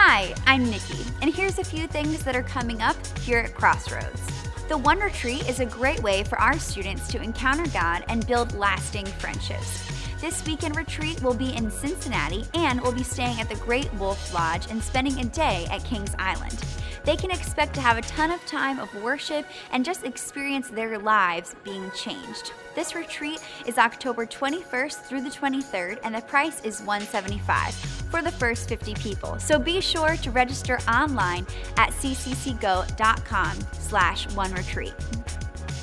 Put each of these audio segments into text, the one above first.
Hi, I'm Nikki, and here's a few things that are coming up here at Crossroads. The One Retreat is a great way for our students to encounter God and build lasting friendships. This weekend retreat will be in Cincinnati and we'll be staying at the Great Wolf Lodge and spending a day at Kings Island. They can expect to have a ton of time of worship and just experience their lives being changed. This retreat is October 21st through the 23rd, and the price is 175 for the first 50 people. So be sure to register online at cccgo.com slash one retreat.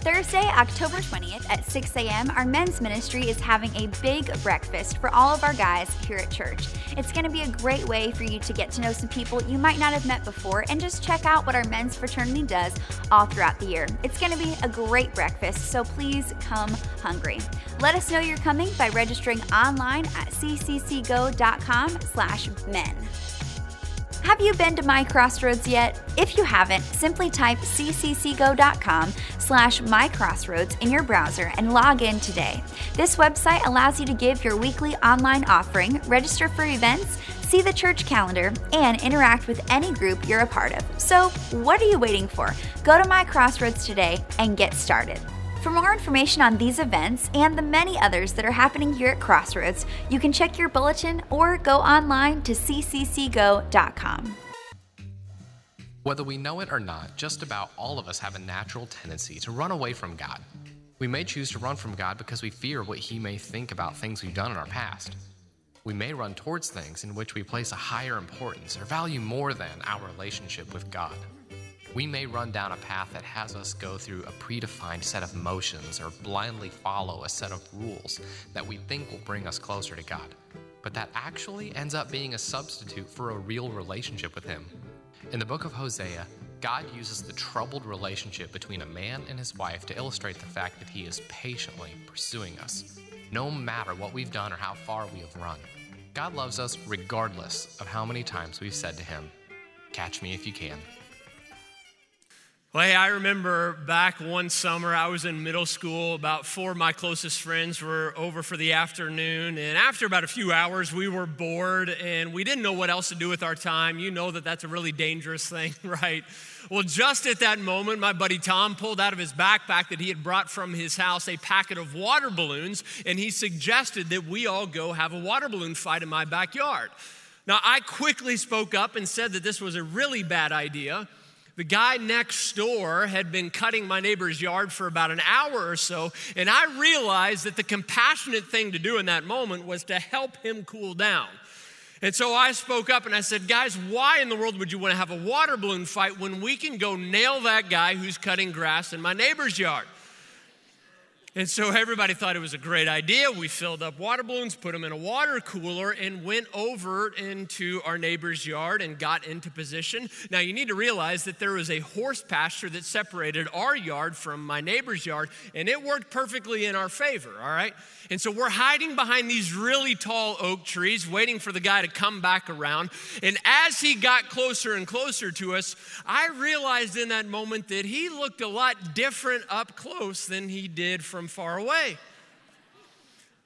Thursday, October 20th at 6 a.m., our men's ministry is having a big breakfast for all of our guys here at church. It's going to be a great way for you to get to know some people you might not have met before and just check out what our men's fraternity does all throughout the year. It's going to be a great breakfast, so please come hungry. Let us know you're coming by registering online at cccgo.com slash men. Have you been to My Crossroads yet? If you haven't, simply type cccgo.com slash mycrossroads in your browser and log in today. This website allows you to give your weekly online offering, register for events, see the church calendar, and interact with any group you're a part of. So, what are you waiting for? Go to My Crossroads today and get started. For more information on these events and the many others that are happening here at Crossroads, you can check your bulletin or go online to cccgo.com. Whether we know it or not, just about all of us have a natural tendency to run away from God. We may choose to run from God because we fear what He may think about things we've done in our past. We may run towards things in which we place a higher importance or value more than our relationship with God. We may run down a path that has us go through a predefined set of motions or blindly follow a set of rules that we think will bring us closer to God, but that actually ends up being a substitute for a real relationship with Him. In the book of Hosea, God uses the troubled relationship between a man and his wife to illustrate the fact that He is patiently pursuing us, no matter what we've done or how far we have run. God loves us regardless of how many times we've said to Him, Catch me if you can. Well, hey, I remember back one summer, I was in middle school. About four of my closest friends were over for the afternoon. And after about a few hours, we were bored and we didn't know what else to do with our time. You know that that's a really dangerous thing, right? Well, just at that moment, my buddy Tom pulled out of his backpack that he had brought from his house a packet of water balloons, and he suggested that we all go have a water balloon fight in my backyard. Now, I quickly spoke up and said that this was a really bad idea. The guy next door had been cutting my neighbor's yard for about an hour or so, and I realized that the compassionate thing to do in that moment was to help him cool down. And so I spoke up and I said, Guys, why in the world would you want to have a water balloon fight when we can go nail that guy who's cutting grass in my neighbor's yard? And so everybody thought it was a great idea. We filled up water balloons, put them in a water cooler, and went over into our neighbor's yard and got into position. Now, you need to realize that there was a horse pasture that separated our yard from my neighbor's yard, and it worked perfectly in our favor, all right? And so we're hiding behind these really tall oak trees, waiting for the guy to come back around. And as he got closer and closer to us, I realized in that moment that he looked a lot different up close than he did from far away.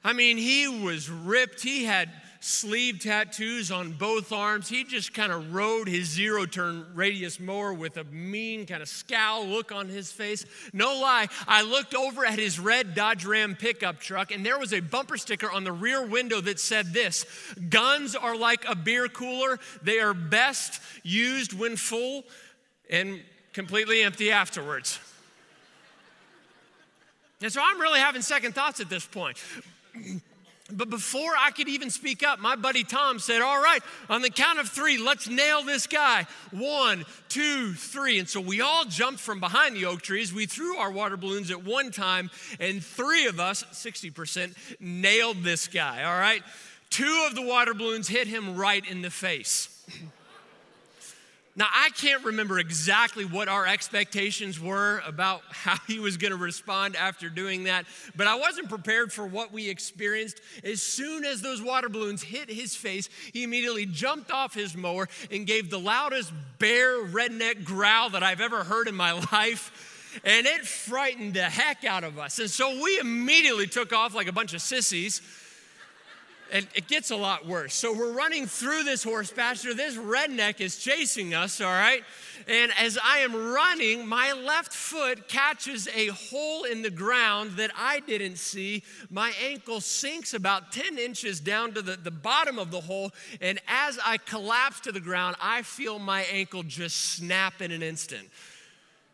I mean, he was ripped. He had sleeve tattoos on both arms. He just kind of rode his zero turn radius mower with a mean kind of scowl look on his face. No lie, I looked over at his red Dodge Ram pickup truck, and there was a bumper sticker on the rear window that said this Guns are like a beer cooler, they are best used when full and completely empty afterwards. And so I'm really having second thoughts at this point. But before I could even speak up, my buddy Tom said, All right, on the count of three, let's nail this guy. One, two, three. And so we all jumped from behind the oak trees. We threw our water balloons at one time, and three of us, 60%, nailed this guy. All right? Two of the water balloons hit him right in the face. Now, I can't remember exactly what our expectations were about how he was going to respond after doing that, but I wasn't prepared for what we experienced. As soon as those water balloons hit his face, he immediately jumped off his mower and gave the loudest bear redneck growl that I've ever heard in my life. And it frightened the heck out of us. And so we immediately took off like a bunch of sissies and it gets a lot worse. So we're running through this horse pasture. This redneck is chasing us, all right? And as I am running, my left foot catches a hole in the ground that I didn't see. My ankle sinks about 10 inches down to the, the bottom of the hole. And as I collapse to the ground, I feel my ankle just snap in an instant.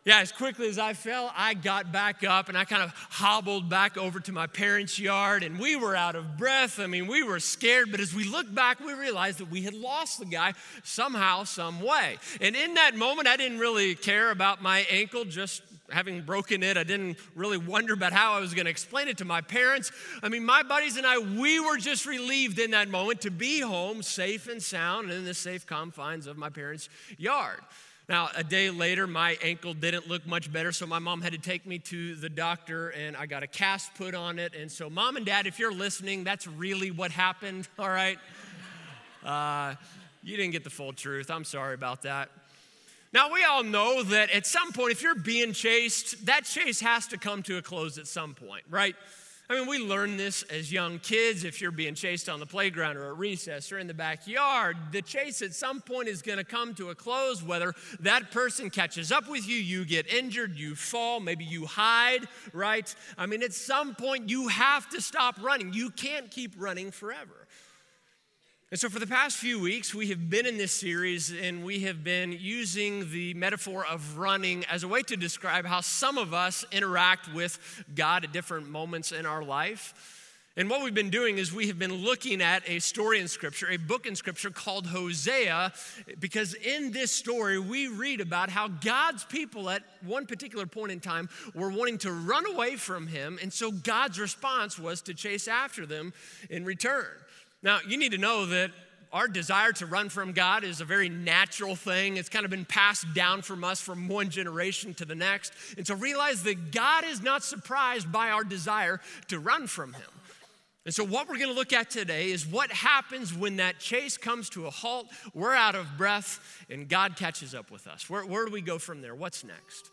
Yeah, as quickly as I fell, I got back up and I kind of hobbled back over to my parents' yard and we were out of breath. I mean, we were scared, but as we looked back, we realized that we had lost the guy somehow, some way. And in that moment, I didn't really care about my ankle just having broken it. I didn't really wonder about how I was going to explain it to my parents. I mean, my buddies and I, we were just relieved in that moment to be home safe and sound in the safe confines of my parents' yard. Now, a day later, my ankle didn't look much better, so my mom had to take me to the doctor and I got a cast put on it. And so, mom and dad, if you're listening, that's really what happened, all right? Uh, you didn't get the full truth. I'm sorry about that. Now, we all know that at some point, if you're being chased, that chase has to come to a close at some point, right? I mean, we learn this as young kids. If you're being chased on the playground or at recess or in the backyard, the chase at some point is going to come to a close, whether that person catches up with you, you get injured, you fall, maybe you hide, right? I mean, at some point, you have to stop running. You can't keep running forever. And so, for the past few weeks, we have been in this series and we have been using the metaphor of running as a way to describe how some of us interact with God at different moments in our life. And what we've been doing is we have been looking at a story in Scripture, a book in Scripture called Hosea, because in this story we read about how God's people at one particular point in time were wanting to run away from Him. And so God's response was to chase after them in return. Now, you need to know that our desire to run from God is a very natural thing. It's kind of been passed down from us from one generation to the next. And so realize that God is not surprised by our desire to run from Him. And so, what we're going to look at today is what happens when that chase comes to a halt, we're out of breath, and God catches up with us. Where, where do we go from there? What's next?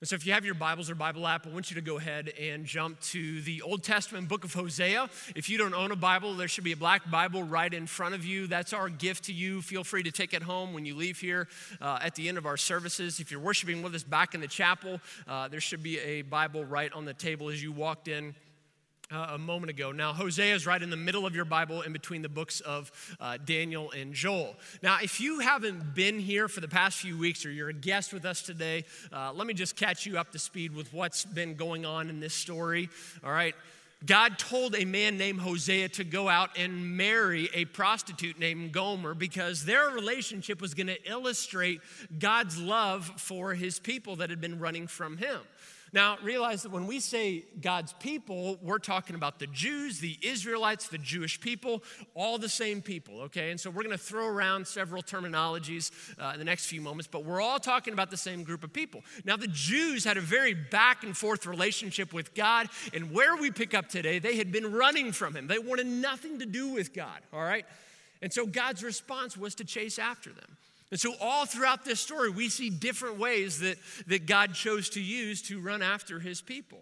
And so, if you have your Bibles or Bible app, I want you to go ahead and jump to the Old Testament book of Hosea. If you don't own a Bible, there should be a black Bible right in front of you. That's our gift to you. Feel free to take it home when you leave here uh, at the end of our services. If you're worshiping with us back in the chapel, uh, there should be a Bible right on the table as you walked in uh, a moment ago. Now, Hosea is right in the middle of your Bible in between the books of uh, Daniel and Joel. Now, if you haven't been here for the past few weeks or you're a guest with us today, uh, let me just catch you up to speed with what's been going on in this story. All right. God told a man named Hosea to go out and marry a prostitute named Gomer because their relationship was going to illustrate God's love for his people that had been running from him. Now, realize that when we say God's people, we're talking about the Jews, the Israelites, the Jewish people, all the same people, okay? And so we're gonna throw around several terminologies uh, in the next few moments, but we're all talking about the same group of people. Now, the Jews had a very back and forth relationship with God, and where we pick up today, they had been running from Him. They wanted nothing to do with God, all right? And so God's response was to chase after them. And so, all throughout this story, we see different ways that, that God chose to use to run after his people.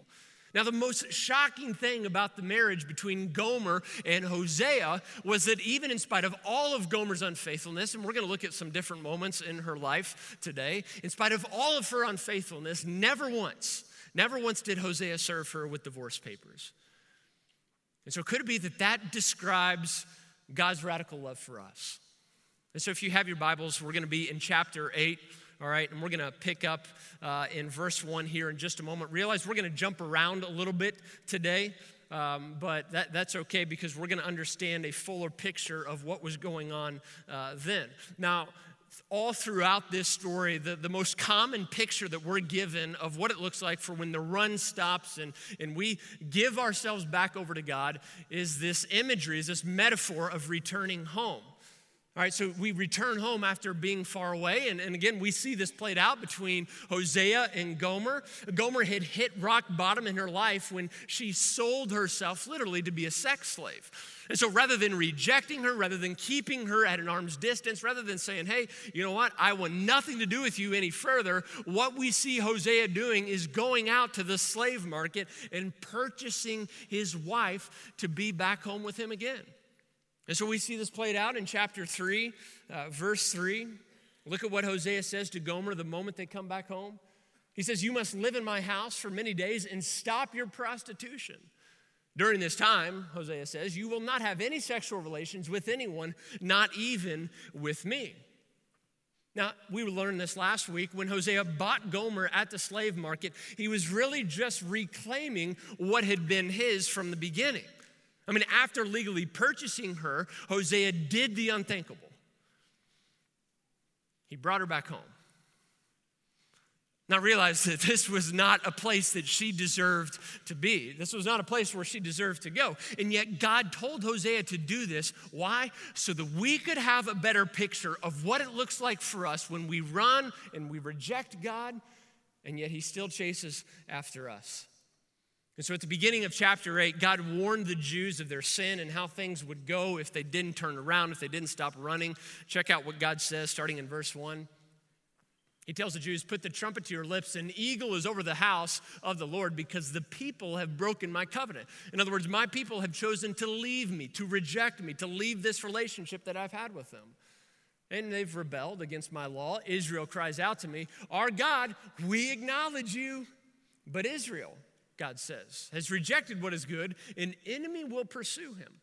Now, the most shocking thing about the marriage between Gomer and Hosea was that even in spite of all of Gomer's unfaithfulness, and we're going to look at some different moments in her life today, in spite of all of her unfaithfulness, never once, never once did Hosea serve her with divorce papers. And so, could it be that that describes God's radical love for us? And so, if you have your Bibles, we're going to be in chapter 8, all right, and we're going to pick up uh, in verse 1 here in just a moment. Realize we're going to jump around a little bit today, um, but that, that's okay because we're going to understand a fuller picture of what was going on uh, then. Now, all throughout this story, the, the most common picture that we're given of what it looks like for when the run stops and, and we give ourselves back over to God is this imagery, is this metaphor of returning home. All right, so we return home after being far away. And, and again, we see this played out between Hosea and Gomer. Gomer had hit rock bottom in her life when she sold herself literally to be a sex slave. And so rather than rejecting her, rather than keeping her at an arm's distance, rather than saying, hey, you know what, I want nothing to do with you any further, what we see Hosea doing is going out to the slave market and purchasing his wife to be back home with him again. And so we see this played out in chapter 3, uh, verse 3. Look at what Hosea says to Gomer the moment they come back home. He says, You must live in my house for many days and stop your prostitution. During this time, Hosea says, you will not have any sexual relations with anyone, not even with me. Now, we learned this last week when Hosea bought Gomer at the slave market. He was really just reclaiming what had been his from the beginning. I mean, after legally purchasing her, Hosea did the unthinkable. He brought her back home. Now realize that this was not a place that she deserved to be. This was not a place where she deserved to go. And yet God told Hosea to do this. Why? So that we could have a better picture of what it looks like for us when we run and we reject God, and yet He still chases after us. And so at the beginning of chapter 8, God warned the Jews of their sin and how things would go if they didn't turn around, if they didn't stop running. Check out what God says starting in verse 1. He tells the Jews, Put the trumpet to your lips, an eagle is over the house of the Lord because the people have broken my covenant. In other words, my people have chosen to leave me, to reject me, to leave this relationship that I've had with them. And they've rebelled against my law. Israel cries out to me, Our God, we acknowledge you. But Israel, God says, has rejected what is good, an enemy will pursue him.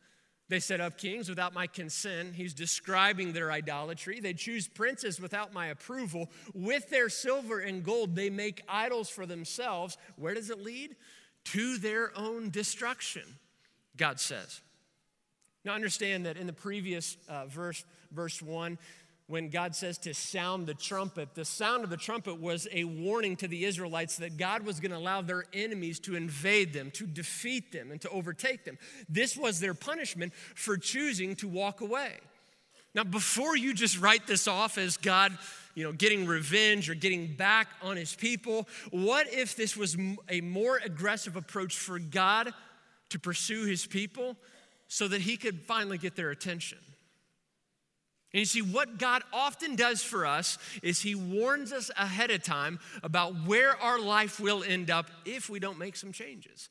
They set up kings without my consent. He's describing their idolatry. They choose princes without my approval. With their silver and gold, they make idols for themselves. Where does it lead? To their own destruction, God says. Now, understand that in the previous uh, verse, verse 1, when God says to sound the trumpet, the sound of the trumpet was a warning to the Israelites that God was going to allow their enemies to invade them, to defeat them, and to overtake them. This was their punishment for choosing to walk away. Now, before you just write this off as God, you know, getting revenge or getting back on his people, what if this was a more aggressive approach for God to pursue his people so that he could finally get their attention? And you see, what God often does for us is He warns us ahead of time about where our life will end up if we don't make some changes.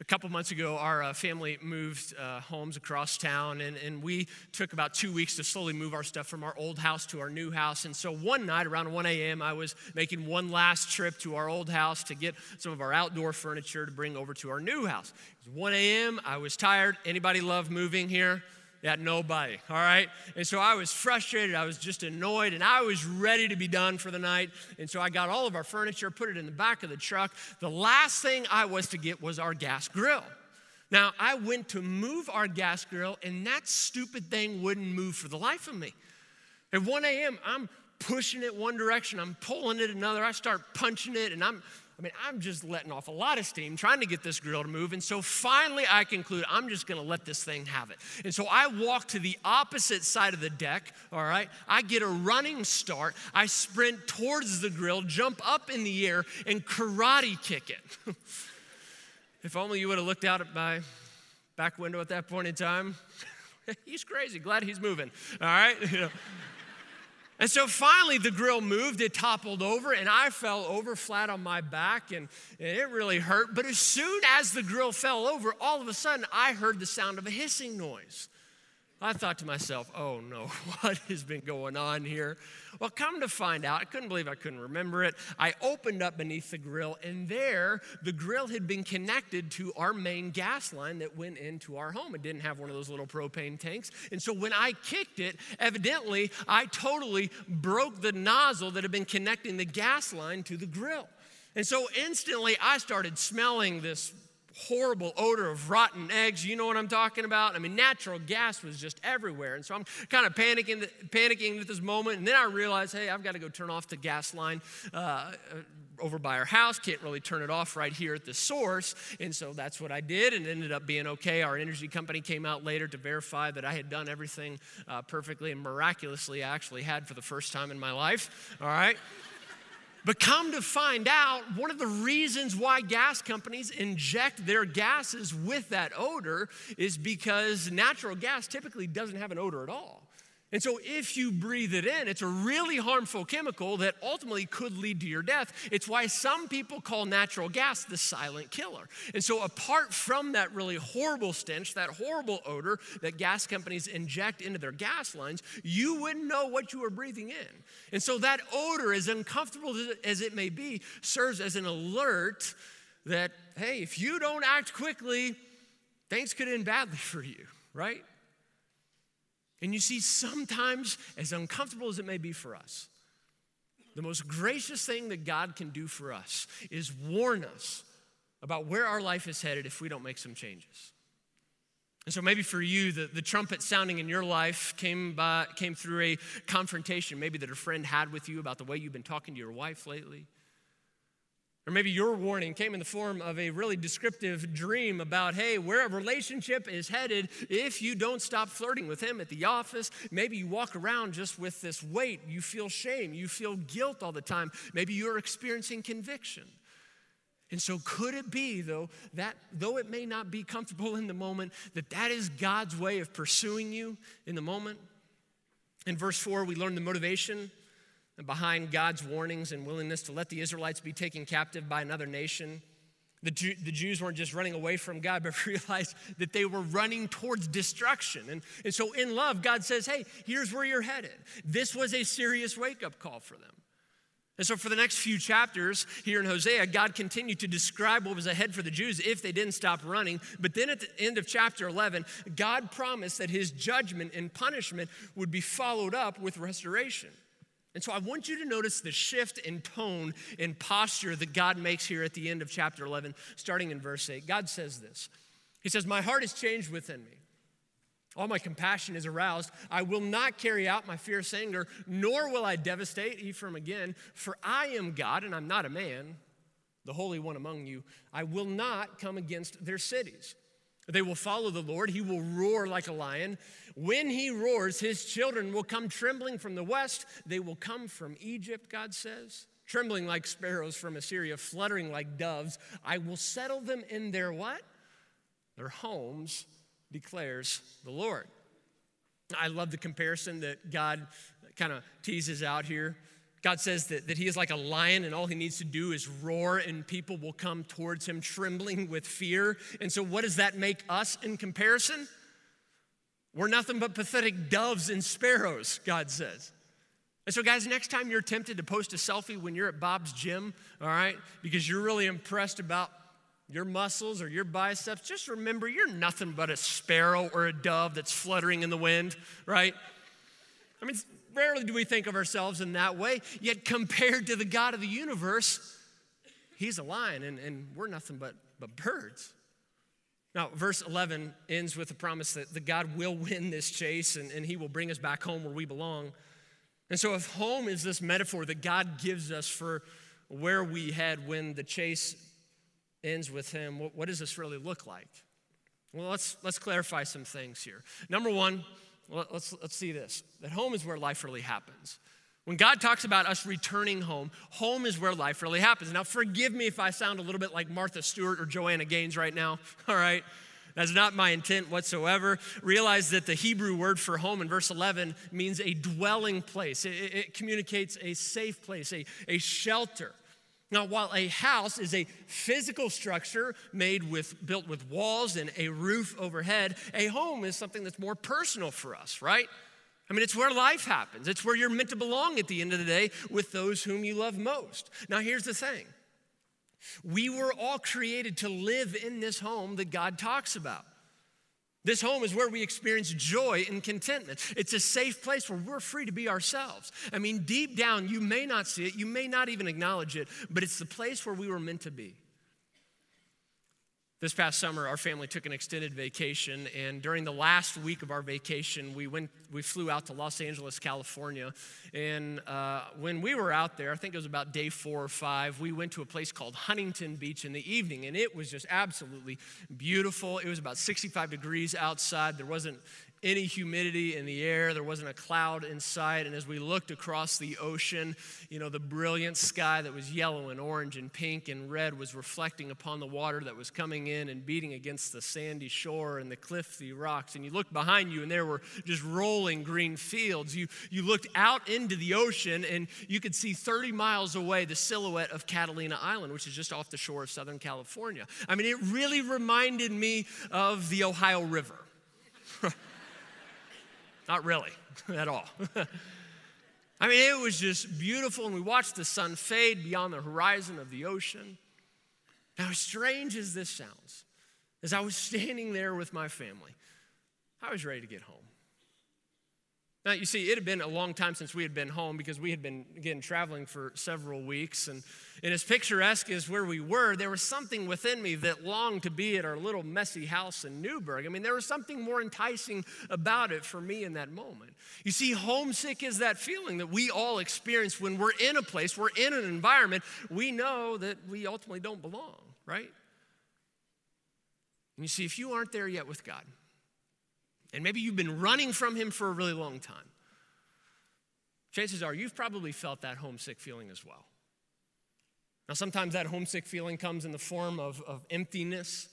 A couple months ago, our uh, family moved uh, homes across town, and, and we took about two weeks to slowly move our stuff from our old house to our new house. And so one night around 1 a.m., I was making one last trip to our old house to get some of our outdoor furniture to bring over to our new house. It was 1 a.m., I was tired. Anybody love moving here? Yeah, nobody, all right? And so I was frustrated, I was just annoyed, and I was ready to be done for the night. And so I got all of our furniture, put it in the back of the truck. The last thing I was to get was our gas grill. Now, I went to move our gas grill, and that stupid thing wouldn't move for the life of me. At 1 a.m., I'm pushing it one direction, I'm pulling it another, I start punching it, and I'm I mean, I'm just letting off a lot of steam trying to get this grill to move. And so finally, I conclude I'm just going to let this thing have it. And so I walk to the opposite side of the deck, all right? I get a running start. I sprint towards the grill, jump up in the air, and karate kick it. if only you would have looked out at my back window at that point in time. he's crazy. Glad he's moving, all right? And so finally, the grill moved, it toppled over, and I fell over flat on my back, and, it really hurt. But as soon as the grill fell over, all of a sudden, I heard the sound of a hissing noise. I thought to myself, oh no, what has been going on here? Well, come to find out, I couldn't believe I couldn't remember it. I opened up beneath the grill, and there, the grill had been connected to our main gas line that went into our home. It didn't have one of those little propane tanks. And so when I kicked it, evidently, I totally broke the nozzle that had been connecting the gas line to the grill. And so instantly, I started smelling this horrible odor of rotten eggs. You know what I'm talking about? I mean, natural gas was just everywhere. And so I'm kind of panicking, panicking at this moment. And then I realize, hey, I've got to go turn off the gas line uh, over by our house. Can't really turn it off right here at the source. And so that's what I did and ended up being okay. Our energy company came out later to verify that I had done everything uh, perfectly and miraculously, I actually had for the first time in my life. All right? But come to find out, one of the reasons why gas companies inject their gases with that odor is because natural gas typically doesn't have an odor at all. And so, if you breathe it in, it's a really harmful chemical that ultimately could lead to your death. It's why some people call natural gas the silent killer. And so, apart from that really horrible stench, that horrible odor that gas companies inject into their gas lines, you wouldn't know what you were breathing in. And so, that odor, as uncomfortable as it may be, serves as an alert that, hey, if you don't act quickly, things could end badly for you, right? And you see, sometimes, as uncomfortable as it may be for us, the most gracious thing that God can do for us is warn us about where our life is headed if we don't make some changes. And so maybe for you, the, the trumpet sounding in your life came, by, came through a confrontation, maybe that a friend had with you about the way you've been talking to your wife lately. Or maybe your warning came in the form of a really descriptive dream about, hey, where a relationship is headed if you don't stop flirting with him at the office. Maybe you walk around just with this weight. You feel shame. You feel guilt all the time. Maybe you're experiencing conviction. And so, could it be, though, that though it may not be comfortable in the moment, that that is God's way of pursuing you in the moment? In verse 4, we learn the motivation behind God's warnings and willingness to let the Israelites be taken captive by another nation. The, Jew, the Jews weren't just running away from God, but realized that they were running towards destruction. And, and so, in love, God says, Hey, here's where you're headed. This was a serious wake up call for them. And so, for the next few chapters here in Hosea, God continued to describe what was ahead for the Jews if they didn't stop running. But then at the end of chapter 11, God promised that his judgment and punishment would be followed up with restoration. And so I want you to notice the shift in tone and posture that God makes here at the end of chapter 11, starting in verse 8. God says this He says, My heart is changed within me. All my compassion is aroused. I will not carry out my fierce anger, nor will I devastate Ephraim again, for I am God and I'm not a man, the Holy One among you. I will not come against their cities. They will follow the Lord. He will roar like a lion. When he roars, his children will come trembling from the west. They will come from Egypt, God says, trembling like sparrows from Assyria, fluttering like doves. I will settle them in their what? Their homes, declares the Lord. I love the comparison that God kind of teases out here. God says that, that he is like a lion, and all he needs to do is roar, and people will come towards him trembling with fear. And so, what does that make us in comparison? We're nothing but pathetic doves and sparrows, God says. And so, guys, next time you're tempted to post a selfie when you're at Bob's gym, all right, because you're really impressed about your muscles or your biceps, just remember you're nothing but a sparrow or a dove that's fluttering in the wind, right? I mean, rarely do we think of ourselves in that way, yet compared to the God of the universe, he's a lion and, and we're nothing but, but birds. Now, verse 11 ends with the promise that the God will win this chase and, and he will bring us back home where we belong. And so, if home is this metaphor that God gives us for where we head when the chase ends with him, what, what does this really look like? Well, let's, let's clarify some things here. Number one, let's, let's see this that home is where life really happens. When God talks about us returning home, home is where life really happens. Now, forgive me if I sound a little bit like Martha Stewart or Joanna Gaines right now, all right? That's not my intent whatsoever. Realize that the Hebrew word for home in verse 11 means a dwelling place, it, it communicates a safe place, a, a shelter. Now, while a house is a physical structure made with, built with walls and a roof overhead, a home is something that's more personal for us, right? I mean, it's where life happens. It's where you're meant to belong at the end of the day with those whom you love most. Now, here's the thing we were all created to live in this home that God talks about. This home is where we experience joy and contentment. It's a safe place where we're free to be ourselves. I mean, deep down, you may not see it, you may not even acknowledge it, but it's the place where we were meant to be. This past summer, our family took an extended vacation, and during the last week of our vacation, we went, we flew out to Los Angeles, California. And uh, when we were out there, I think it was about day four or five, we went to a place called Huntington Beach in the evening, and it was just absolutely beautiful. It was about 65 degrees outside. There wasn't any humidity in the air. There wasn't a cloud in sight. And as we looked across the ocean, you know, the brilliant sky that was yellow and orange and pink and red was reflecting upon the water that was coming in and beating against the sandy shore and the cliffy rocks. And you looked behind you and there were just rolling green fields. You, you looked out into the ocean and you could see 30 miles away the silhouette of Catalina Island, which is just off the shore of Southern California. I mean, it really reminded me of the Ohio River. Not really, at all. I mean, it was just beautiful, and we watched the sun fade beyond the horizon of the ocean. Now, as strange as this sounds, as I was standing there with my family, I was ready to get home. Now, you see, it had been a long time since we had been home because we had been, again, traveling for several weeks. And, and as picturesque as where we were, there was something within me that longed to be at our little messy house in Newburgh. I mean, there was something more enticing about it for me in that moment. You see, homesick is that feeling that we all experience when we're in a place, we're in an environment, we know that we ultimately don't belong, right? And you see, if you aren't there yet with God, and maybe you've been running from Him for a really long time, chances are you've probably felt that homesick feeling as well. Now, sometimes that homesick feeling comes in the form of, of emptiness.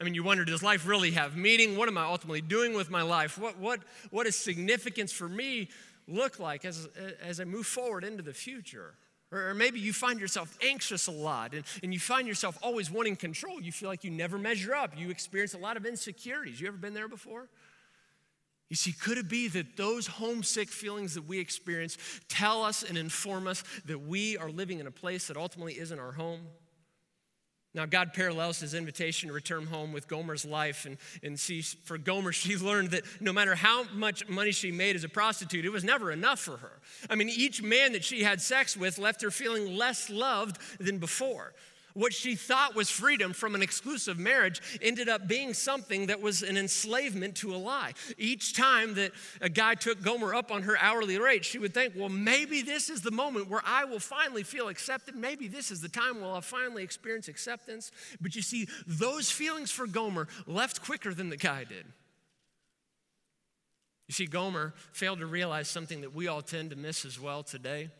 I mean, you wonder, does life really have meaning? What am I ultimately doing with my life? What, what, what does significance for me look like as, as I move forward into the future? Or maybe you find yourself anxious a lot and, and you find yourself always wanting control. You feel like you never measure up. You experience a lot of insecurities. You ever been there before? You see, could it be that those homesick feelings that we experience tell us and inform us that we are living in a place that ultimately isn't our home? Now, God parallels his invitation to return home with Gomer's life. And, and see, for Gomer, she learned that no matter how much money she made as a prostitute, it was never enough for her. I mean, each man that she had sex with left her feeling less loved than before. What she thought was freedom from an exclusive marriage ended up being something that was an enslavement to a lie. Each time that a guy took Gomer up on her hourly rate, she would think, well, maybe this is the moment where I will finally feel accepted. Maybe this is the time where I'll finally experience acceptance. But you see, those feelings for Gomer left quicker than the guy did. You see, Gomer failed to realize something that we all tend to miss as well today.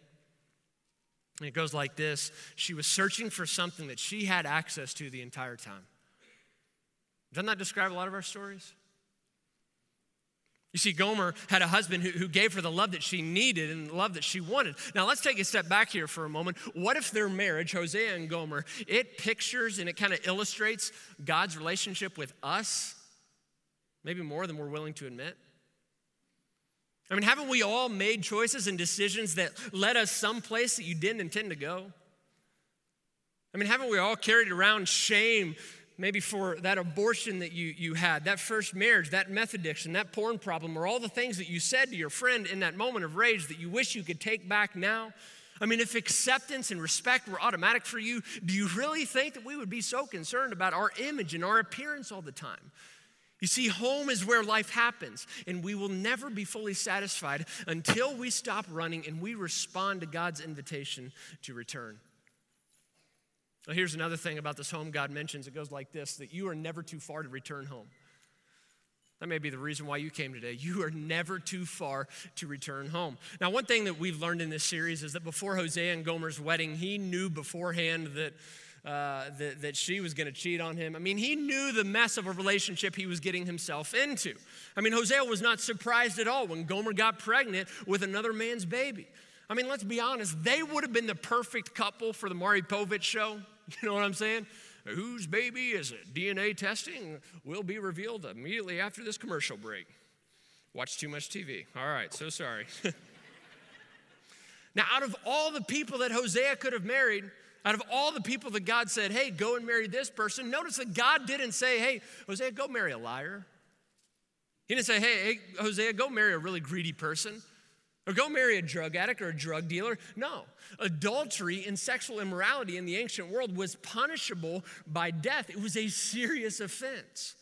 And it goes like this She was searching for something that she had access to the entire time. Doesn't that describe a lot of our stories? You see, Gomer had a husband who, who gave her the love that she needed and the love that she wanted. Now, let's take a step back here for a moment. What if their marriage, Hosea and Gomer, it pictures and it kind of illustrates God's relationship with us, maybe more than we're willing to admit? I mean, haven't we all made choices and decisions that led us someplace that you didn't intend to go? I mean, haven't we all carried around shame maybe for that abortion that you, you had, that first marriage, that meth addiction, that porn problem, or all the things that you said to your friend in that moment of rage that you wish you could take back now? I mean, if acceptance and respect were automatic for you, do you really think that we would be so concerned about our image and our appearance all the time? You see, home is where life happens, and we will never be fully satisfied until we stop running and we respond to God's invitation to return. Now, here's another thing about this home God mentions. It goes like this that you are never too far to return home. That may be the reason why you came today. You are never too far to return home. Now, one thing that we've learned in this series is that before Hosea and Gomer's wedding, he knew beforehand that uh, that, that she was going to cheat on him. I mean, he knew the mess of a relationship he was getting himself into. I mean, Hosea was not surprised at all when Gomer got pregnant with another man's baby. I mean, let's be honest, they would have been the perfect couple for the Maury Povich show. You know what I'm saying? Whose baby is it? DNA testing will be revealed immediately after this commercial break. Watch too much TV. All right, so sorry. now, out of all the people that Hosea could have married, out of all the people that God said, hey, go and marry this person, notice that God didn't say, hey, Hosea, go marry a liar. He didn't say, hey, hey, Hosea, go marry a really greedy person or go marry a drug addict or a drug dealer. No. Adultery and sexual immorality in the ancient world was punishable by death, it was a serious offense.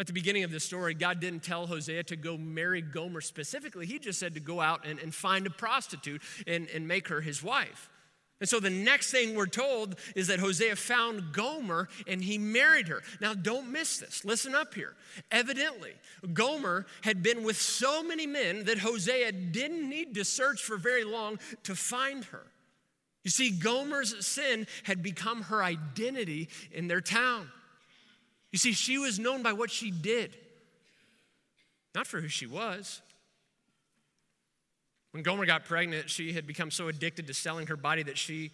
At the beginning of this story, God didn't tell Hosea to go marry Gomer specifically. He just said to go out and, and find a prostitute and, and make her his wife. And so the next thing we're told is that Hosea found Gomer and he married her. Now, don't miss this. Listen up here. Evidently, Gomer had been with so many men that Hosea didn't need to search for very long to find her. You see, Gomer's sin had become her identity in their town. You see, she was known by what she did, not for who she was. When Gomer got pregnant, she had become so addicted to selling her body that she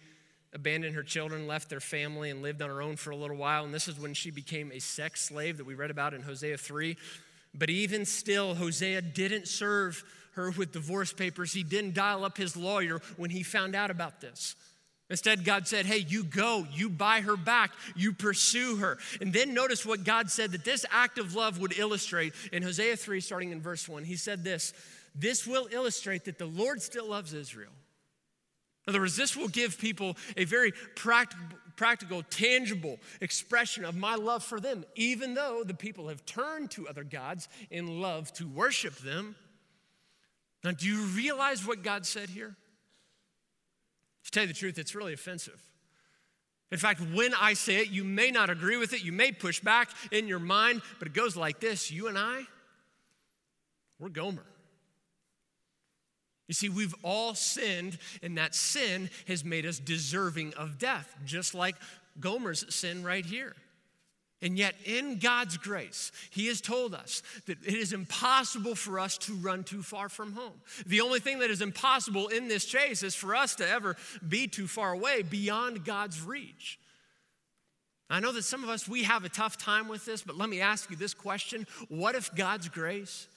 abandoned her children, left their family, and lived on her own for a little while. And this is when she became a sex slave that we read about in Hosea 3. But even still, Hosea didn't serve her with divorce papers. He didn't dial up his lawyer when he found out about this. Instead, God said, Hey, you go, you buy her back, you pursue her. And then notice what God said that this act of love would illustrate in Hosea 3, starting in verse 1. He said this this will illustrate that the Lord still loves Israel. In other words, this will give people a very practical, practical, tangible expression of my love for them, even though the people have turned to other gods in love to worship them. Now, do you realize what God said here? To tell you the truth, it's really offensive. In fact, when I say it, you may not agree with it, you may push back in your mind, but it goes like this You and I, we're Gomer. You see, we've all sinned, and that sin has made us deserving of death, just like Gomer's sin right here. And yet, in God's grace, He has told us that it is impossible for us to run too far from home. The only thing that is impossible in this chase is for us to ever be too far away beyond God's reach. I know that some of us, we have a tough time with this, but let me ask you this question What if God's grace,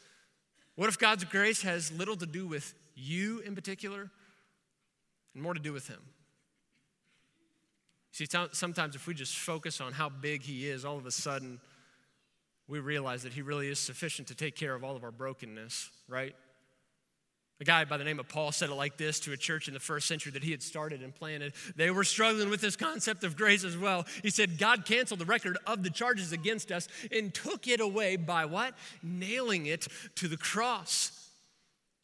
what if God's grace has little to do with you in particular, and more to do with Him. See, sometimes if we just focus on how big He is, all of a sudden we realize that He really is sufficient to take care of all of our brokenness, right? A guy by the name of Paul said it like this to a church in the first century that he had started and planted. They were struggling with this concept of grace as well. He said, God canceled the record of the charges against us and took it away by what? Nailing it to the cross.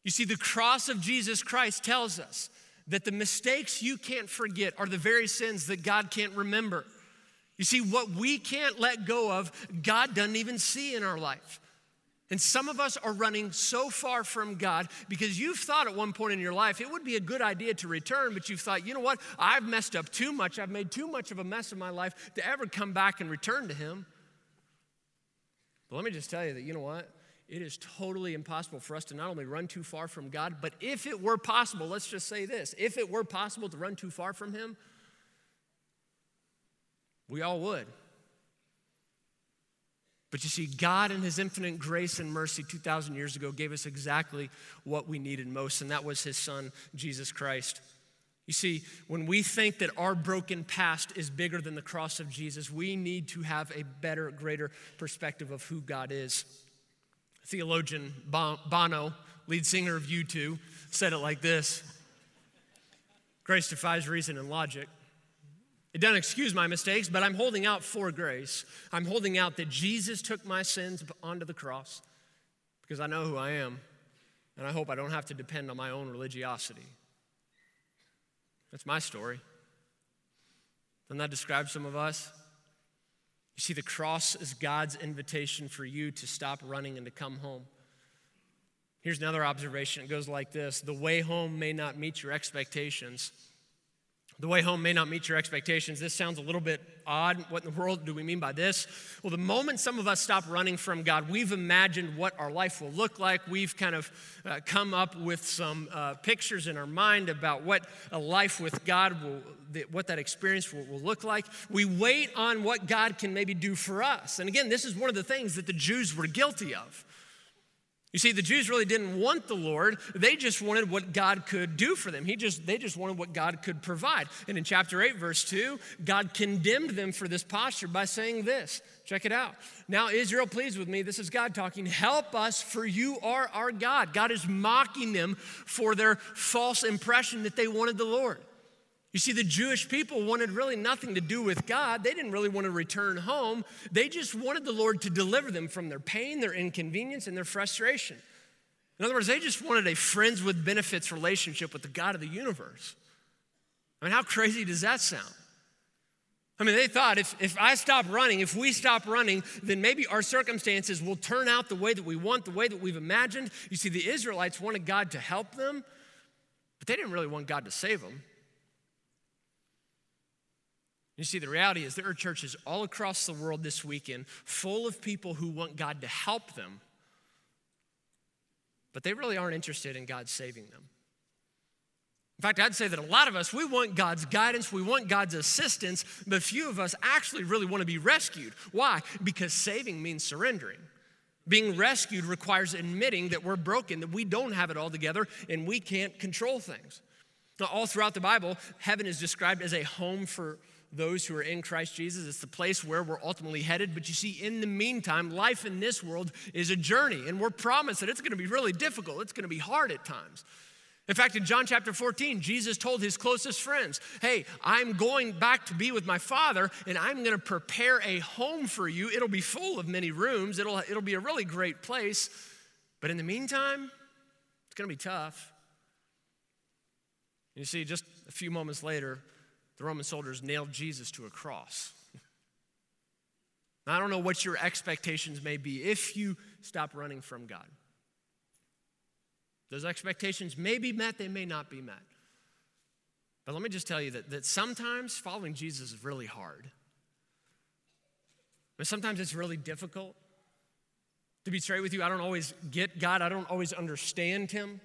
You see, the cross of Jesus Christ tells us that the mistakes you can't forget are the very sins that God can't remember. You see, what we can't let go of, God doesn't even see in our life. And some of us are running so far from God because you've thought at one point in your life it would be a good idea to return, but you've thought, you know what, I've messed up too much. I've made too much of a mess of my life to ever come back and return to Him. But let me just tell you that, you know what? It is totally impossible for us to not only run too far from God, but if it were possible, let's just say this if it were possible to run too far from Him, we all would. But you see, God, in His infinite grace and mercy 2,000 years ago, gave us exactly what we needed most, and that was His Son, Jesus Christ. You see, when we think that our broken past is bigger than the cross of Jesus, we need to have a better, greater perspective of who God is. Theologian Bono, lead singer of U2, said it like this Grace defies reason and logic. It doesn't excuse my mistakes, but I'm holding out for grace. I'm holding out that Jesus took my sins onto the cross because I know who I am, and I hope I don't have to depend on my own religiosity. That's my story. Doesn't that describe some of us? You see, the cross is God's invitation for you to stop running and to come home. Here's another observation. It goes like this The way home may not meet your expectations, the way home may not meet your expectations. This sounds a little bit odd. What in the world do we mean by this? Well, the moment some of us stop running from God, we've imagined what our life will look like. We've kind of uh, come up with some uh, pictures in our mind about what a life with God will, what that experience will, will look like. We wait on what God can maybe do for us. And again, this is one of the things that the Jews were guilty of. You see, the Jews really didn't want the Lord. They just wanted what God could do for them. He just, they just wanted what God could provide. And in chapter 8, verse 2, God condemned them for this posture by saying this. Check it out. Now, Israel, please with me. This is God talking. Help us, for you are our God. God is mocking them for their false impression that they wanted the Lord. You see, the Jewish people wanted really nothing to do with God. They didn't really want to return home. They just wanted the Lord to deliver them from their pain, their inconvenience, and their frustration. In other words, they just wanted a friends with benefits relationship with the God of the universe. I mean, how crazy does that sound? I mean, they thought if, if I stop running, if we stop running, then maybe our circumstances will turn out the way that we want, the way that we've imagined. You see, the Israelites wanted God to help them, but they didn't really want God to save them. You see, the reality is there are churches all across the world this weekend full of people who want God to help them, but they really aren't interested in God saving them. In fact, I'd say that a lot of us, we want God's guidance, we want God's assistance, but few of us actually really want to be rescued. Why? Because saving means surrendering. Being rescued requires admitting that we're broken, that we don't have it all together, and we can't control things. Now, all throughout the Bible, heaven is described as a home for those who are in Christ Jesus. It's the place where we're ultimately headed. But you see, in the meantime, life in this world is a journey, and we're promised that it's going to be really difficult, it's going to be hard at times. In fact, in John chapter 14, Jesus told his closest friends, Hey, I'm going back to be with my Father, and I'm going to prepare a home for you. It'll be full of many rooms, it'll, it'll be a really great place. But in the meantime, it's going to be tough. You see, just a few moments later, the Roman soldiers nailed Jesus to a cross. I don't know what your expectations may be if you stop running from God. Those expectations may be met, they may not be met. But let me just tell you that, that sometimes following Jesus is really hard. But sometimes it's really difficult. To be straight with you, I don't always get God, I don't always understand Him.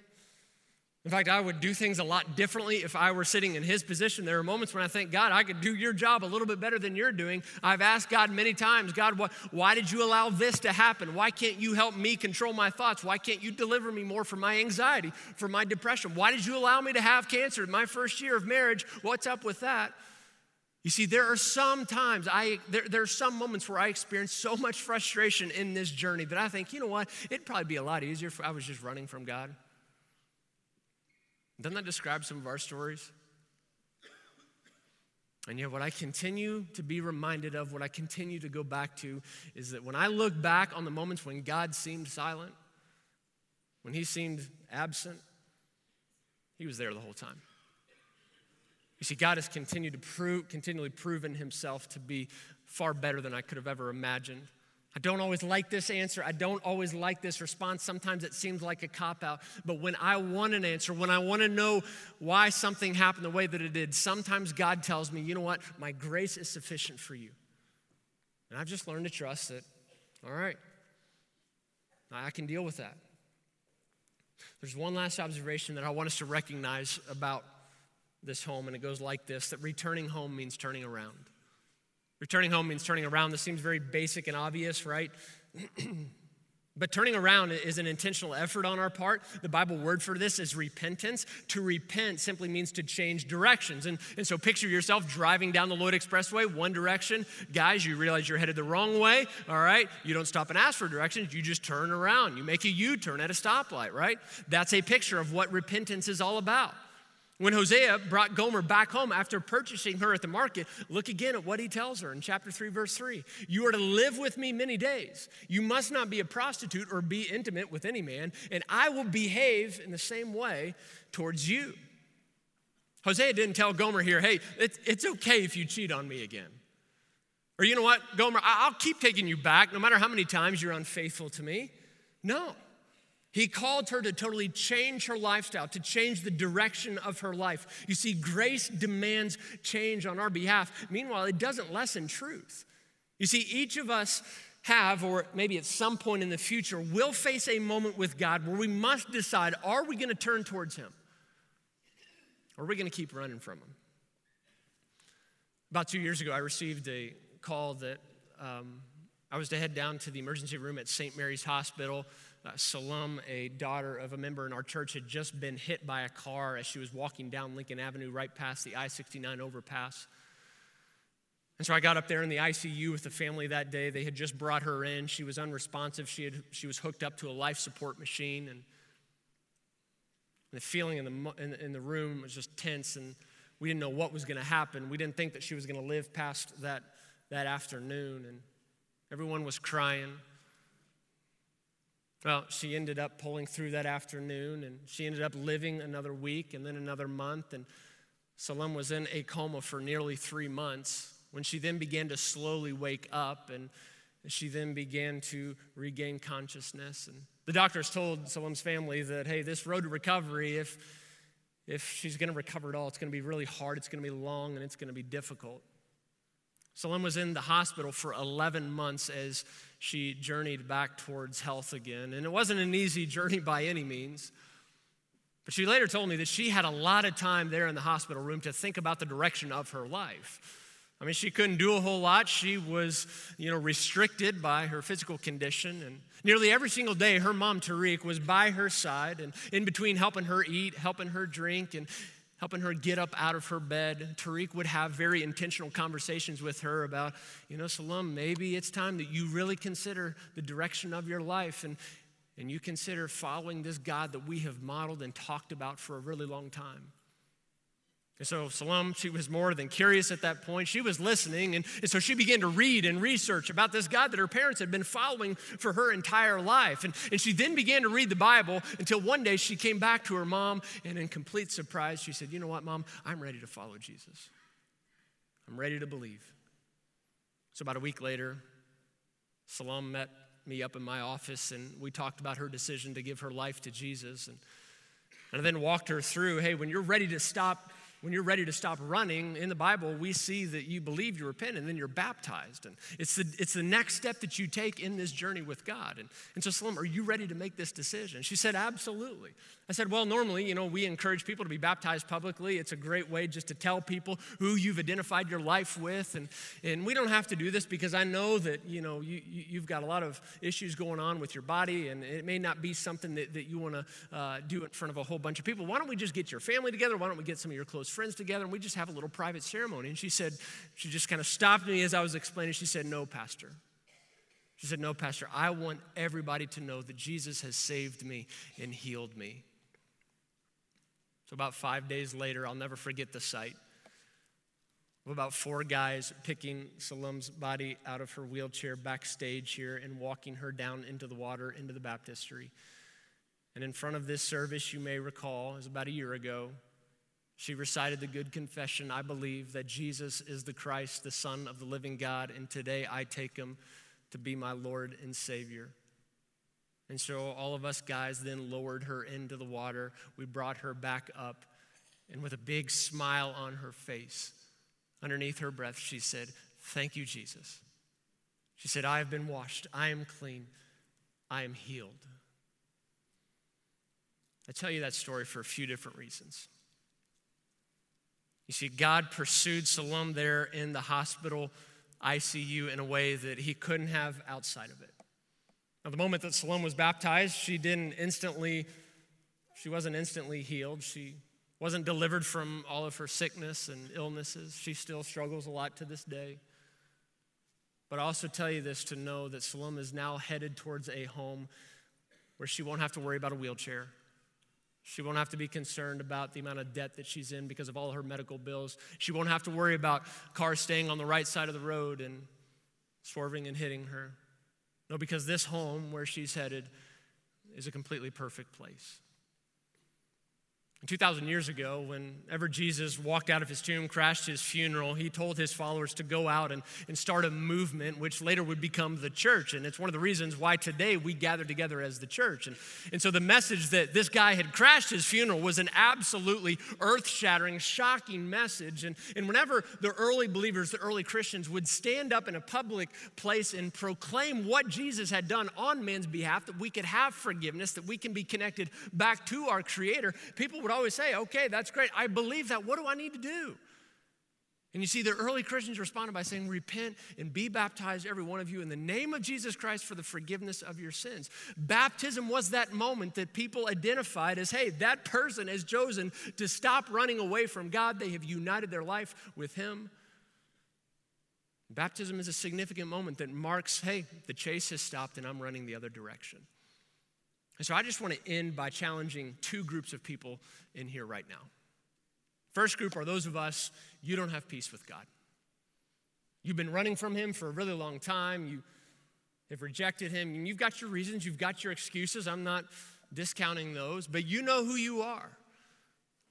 In fact, I would do things a lot differently if I were sitting in his position. There are moments when I think, God, I could do your job a little bit better than you're doing. I've asked God many times, God, why, why did you allow this to happen? Why can't you help me control my thoughts? Why can't you deliver me more from my anxiety, from my depression? Why did you allow me to have cancer in my first year of marriage? What's up with that? You see, there are some times, I, there, there are some moments where I experience so much frustration in this journey that I think, you know what, it'd probably be a lot easier if I was just running from God. Doesn't that describe some of our stories? And yet, what I continue to be reminded of, what I continue to go back to, is that when I look back on the moments when God seemed silent, when He seemed absent, He was there the whole time. You see, God has continued to prove, continually proven Himself to be far better than I could have ever imagined. I don't always like this answer. I don't always like this response. Sometimes it seems like a cop out. But when I want an answer, when I want to know why something happened the way that it did, sometimes God tells me, you know what? My grace is sufficient for you. And I've just learned to trust that, all right, I can deal with that. There's one last observation that I want us to recognize about this home, and it goes like this that returning home means turning around. Returning home means turning around. This seems very basic and obvious, right? but turning around is an intentional effort on our part. The Bible word for this is repentance. To repent simply means to change directions. And, and so picture yourself driving down the Lloyd Expressway, one direction. Guys, you realize you're headed the wrong way, all right? You don't stop and ask for directions, you just turn around. You make a U turn at a stoplight, right? That's a picture of what repentance is all about. When Hosea brought Gomer back home after purchasing her at the market, look again at what he tells her in chapter 3, verse 3. You are to live with me many days. You must not be a prostitute or be intimate with any man, and I will behave in the same way towards you. Hosea didn't tell Gomer here, hey, it's, it's okay if you cheat on me again. Or you know what, Gomer, I'll keep taking you back no matter how many times you're unfaithful to me. No. He called her to totally change her lifestyle, to change the direction of her life. You see, grace demands change on our behalf. Meanwhile, it doesn't lessen truth. You see, each of us have, or maybe at some point in the future, will face a moment with God where we must decide are we going to turn towards Him? Or are we going to keep running from Him? About two years ago, I received a call that um, I was to head down to the emergency room at St. Mary's Hospital uh, Salam, a daughter of a member in our church, had just been hit by a car as she was walking down Lincoln Avenue right past the I 69 overpass. And so I got up there in the ICU with the family that day. They had just brought her in. She was unresponsive. She, had, she was hooked up to a life support machine. And the feeling in the, in, in the room was just tense, and we didn't know what was going to happen. We didn't think that she was going to live past that, that afternoon. And everyone was crying. Well, she ended up pulling through that afternoon and she ended up living another week and then another month. And Salam was in a coma for nearly three months when she then began to slowly wake up and she then began to regain consciousness. And the doctors told Salam's family that, hey, this road to recovery, if, if she's going to recover at all, it's going to be really hard, it's going to be long, and it's going to be difficult. Salam was in the hospital for 11 months as she journeyed back towards health again. And it wasn't an easy journey by any means. But she later told me that she had a lot of time there in the hospital room to think about the direction of her life. I mean, she couldn't do a whole lot. She was, you know, restricted by her physical condition. And nearly every single day, her mom, Tariq, was by her side and in between helping her eat, helping her drink, and helping her get up out of her bed. Tariq would have very intentional conversations with her about, you know, Salam, maybe it's time that you really consider the direction of your life and, and you consider following this God that we have modeled and talked about for a really long time. And so Salam, she was more than curious at that point. She was listening, and, and, so she began to read and research about this God that her parents had been following for her entire life. And, and she then began to read the Bible until one day she came back to her mom, and in complete surprise, she said, You know what, mom? I'm ready to follow Jesus. I'm ready to believe. So about a week later, Salam met me up in my office, and we talked about her decision to give her life to Jesus. And, and I then walked her through hey, when you're ready to stop when you're ready to stop running in the Bible, we see that you believe, you repent, and then you're baptized. And it's the, it's the next step that you take in this journey with God. And, and so, Salam, are you ready to make this decision? She said, Absolutely. I said, Well, normally, you know, we encourage people to be baptized publicly. It's a great way just to tell people who you've identified your life with. And, and we don't have to do this because I know that, you know, you, you've got a lot of issues going on with your body, and it may not be something that, that you want to uh, do in front of a whole bunch of people. Why don't we just get your family together? Why don't we get some of your close friends together and we just have a little private ceremony? And she said, she just kind of stopped me as I was explaining. She said, No, Pastor. She said, No, Pastor, I want everybody to know that Jesus has saved me and healed me. So, about five days later, I'll never forget the sight of about four guys picking Salam's body out of her wheelchair backstage here and walking her down into the water, into the baptistry. And in front of this service, you may recall, it was about a year ago, she recited the good confession I believe that Jesus is the Christ, the Son of the living God, and today I take him to be my Lord and Savior. And so all of us guys then lowered her into the water. We brought her back up, and with a big smile on her face, underneath her breath, she said, Thank you, Jesus. She said, I have been washed. I am clean. I am healed. I tell you that story for a few different reasons. You see, God pursued Salam there in the hospital ICU in a way that he couldn't have outside of it. Now, the moment that Salam was baptized, she didn't instantly, she wasn't instantly healed. She wasn't delivered from all of her sickness and illnesses. She still struggles a lot to this day. But I also tell you this to know that Salam is now headed towards a home where she won't have to worry about a wheelchair. She won't have to be concerned about the amount of debt that she's in because of all her medical bills. She won't have to worry about cars staying on the right side of the road and swerving and hitting her. No, because this home where she's headed is a completely perfect place. 2,000 years ago, whenever Jesus walked out of his tomb, crashed his funeral, he told his followers to go out and, and start a movement, which later would become the church. And it's one of the reasons why today we gather together as the church. And, and so the message that this guy had crashed his funeral was an absolutely earth shattering, shocking message. And, and whenever the early believers, the early Christians, would stand up in a public place and proclaim what Jesus had done on man's behalf, that we could have forgiveness, that we can be connected back to our Creator, people would would always say, okay, that's great. I believe that. What do I need to do? And you see, the early Christians responded by saying, Repent and be baptized, every one of you, in the name of Jesus Christ for the forgiveness of your sins. Baptism was that moment that people identified as, hey, that person has chosen to stop running away from God. They have united their life with Him. Baptism is a significant moment that marks, hey, the chase has stopped and I'm running the other direction. And so I just want to end by challenging two groups of people in here right now. First group are those of us, you don't have peace with God. You've been running from Him for a really long time. You have rejected Him. And you've got your reasons, you've got your excuses. I'm not discounting those, but you know who you are.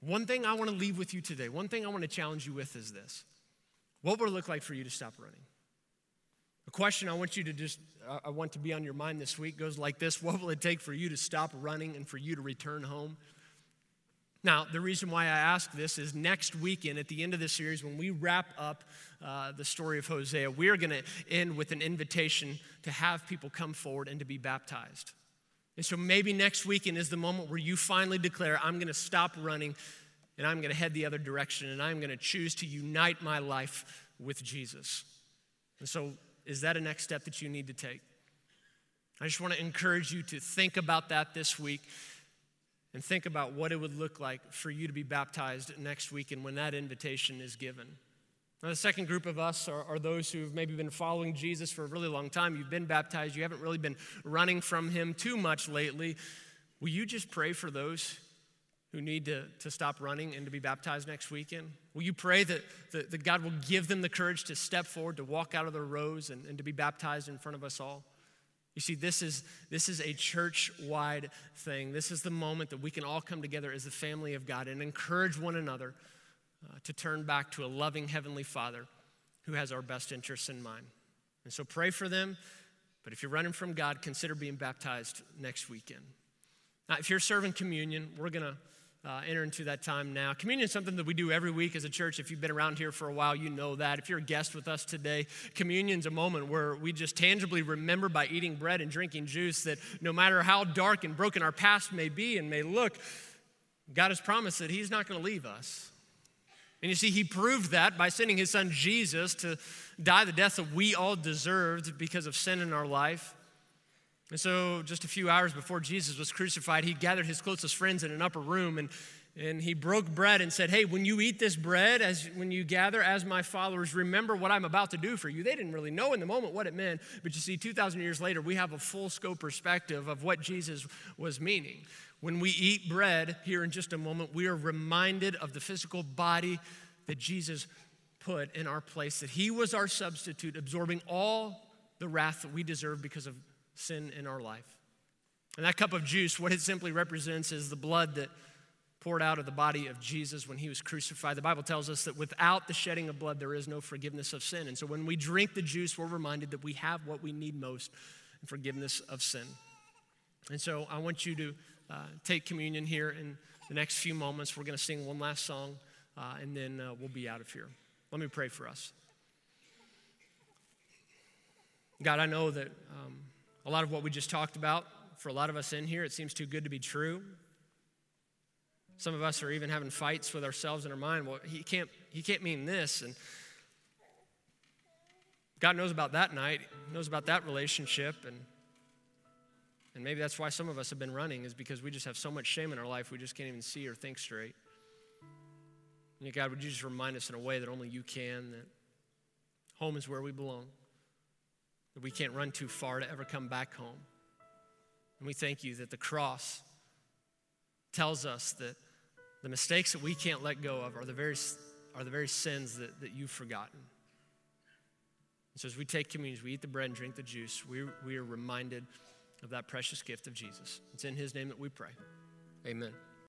One thing I want to leave with you today, one thing I want to challenge you with is this What would it look like for you to stop running? Question I want you to just, I want to be on your mind this week goes like this What will it take for you to stop running and for you to return home? Now, the reason why I ask this is next weekend at the end of the series, when we wrap up uh, the story of Hosea, we're going to end with an invitation to have people come forward and to be baptized. And so maybe next weekend is the moment where you finally declare, I'm going to stop running and I'm going to head the other direction and I'm going to choose to unite my life with Jesus. And so, is that a next step that you need to take? I just want to encourage you to think about that this week and think about what it would look like for you to be baptized next week and when that invitation is given. Now, the second group of us are, are, those who've maybe been following Jesus for a really long time. You've been baptized, you haven't really been running from him too much lately. Will you just pray for those who need to, to stop running and to be baptized next weekend? Will you pray that, that, that God will give them the courage to step forward, to walk out of their rows, and, and to be baptized in front of us all? You see, this is, this is a church wide thing. This is the moment that we can all come together as the family of God and encourage one another uh, to turn back to a loving Heavenly Father who has our best interests in mind. And so pray for them. But if you're running from God, consider being baptized next weekend. Now, if you're serving communion, we're going to uh, enter into that time now. Communion is something that we do every week as a church. If you've been around here for a while, you know that. If you're a guest with us today, communion is a moment where we just tangibly remember by eating bread and drinking juice that no matter how dark and broken our past may be and may look, God has promised that He's not going to leave us. And you see, He proved that by sending His Son Jesus to die the death that we all deserved because of sin in our life. And so, just a few hours before Jesus was crucified, he gathered his closest friends in an upper room and, and he broke bread and said, Hey, when you eat this bread, as when you gather as my followers, remember what I'm about to do for you. They didn't really know in the moment what it meant, but you see, 2,000 years later, we have a full scope perspective of what Jesus was meaning. When we eat bread here in just a moment, we are reminded of the physical body that Jesus put in our place, that he was our substitute, absorbing all the wrath that we deserve because of sin in our life. And that cup of juice, what it simply represents is the blood that poured out of the body of Jesus when he was crucified. The Bible tells us that without the shedding of blood, there is no forgiveness of sin. And so when we drink the juice, we're reminded that we have what we need most forgiveness of sin. And so I want you to uh, take communion here in the next few moments. We're going to sing one last song, uh, and then uh, we'll be out of here. Let me pray for us. God, I know that. Um, a lot of what we just talked about, for a lot of us in here, it seems too good to be true. Some of us are even having fights with ourselves in our mind. Well, he can't, he can't mean this. And God knows about that night, knows about that relationship. And, and maybe that's why some of us have been running, is because we just have so much shame in our life, we just can't even see or think straight. And God, would you just remind us in a way that only you can that home is where we belong? That we can't run too far to ever come back home. And we thank you that the cross tells us that the mistakes that we can't let go of are the very, are the very sins that, that you've forgotten. And so as we take communion, we eat the bread and drink the juice, we, we are reminded of that precious gift of Jesus. It's in his name that we pray. Amen.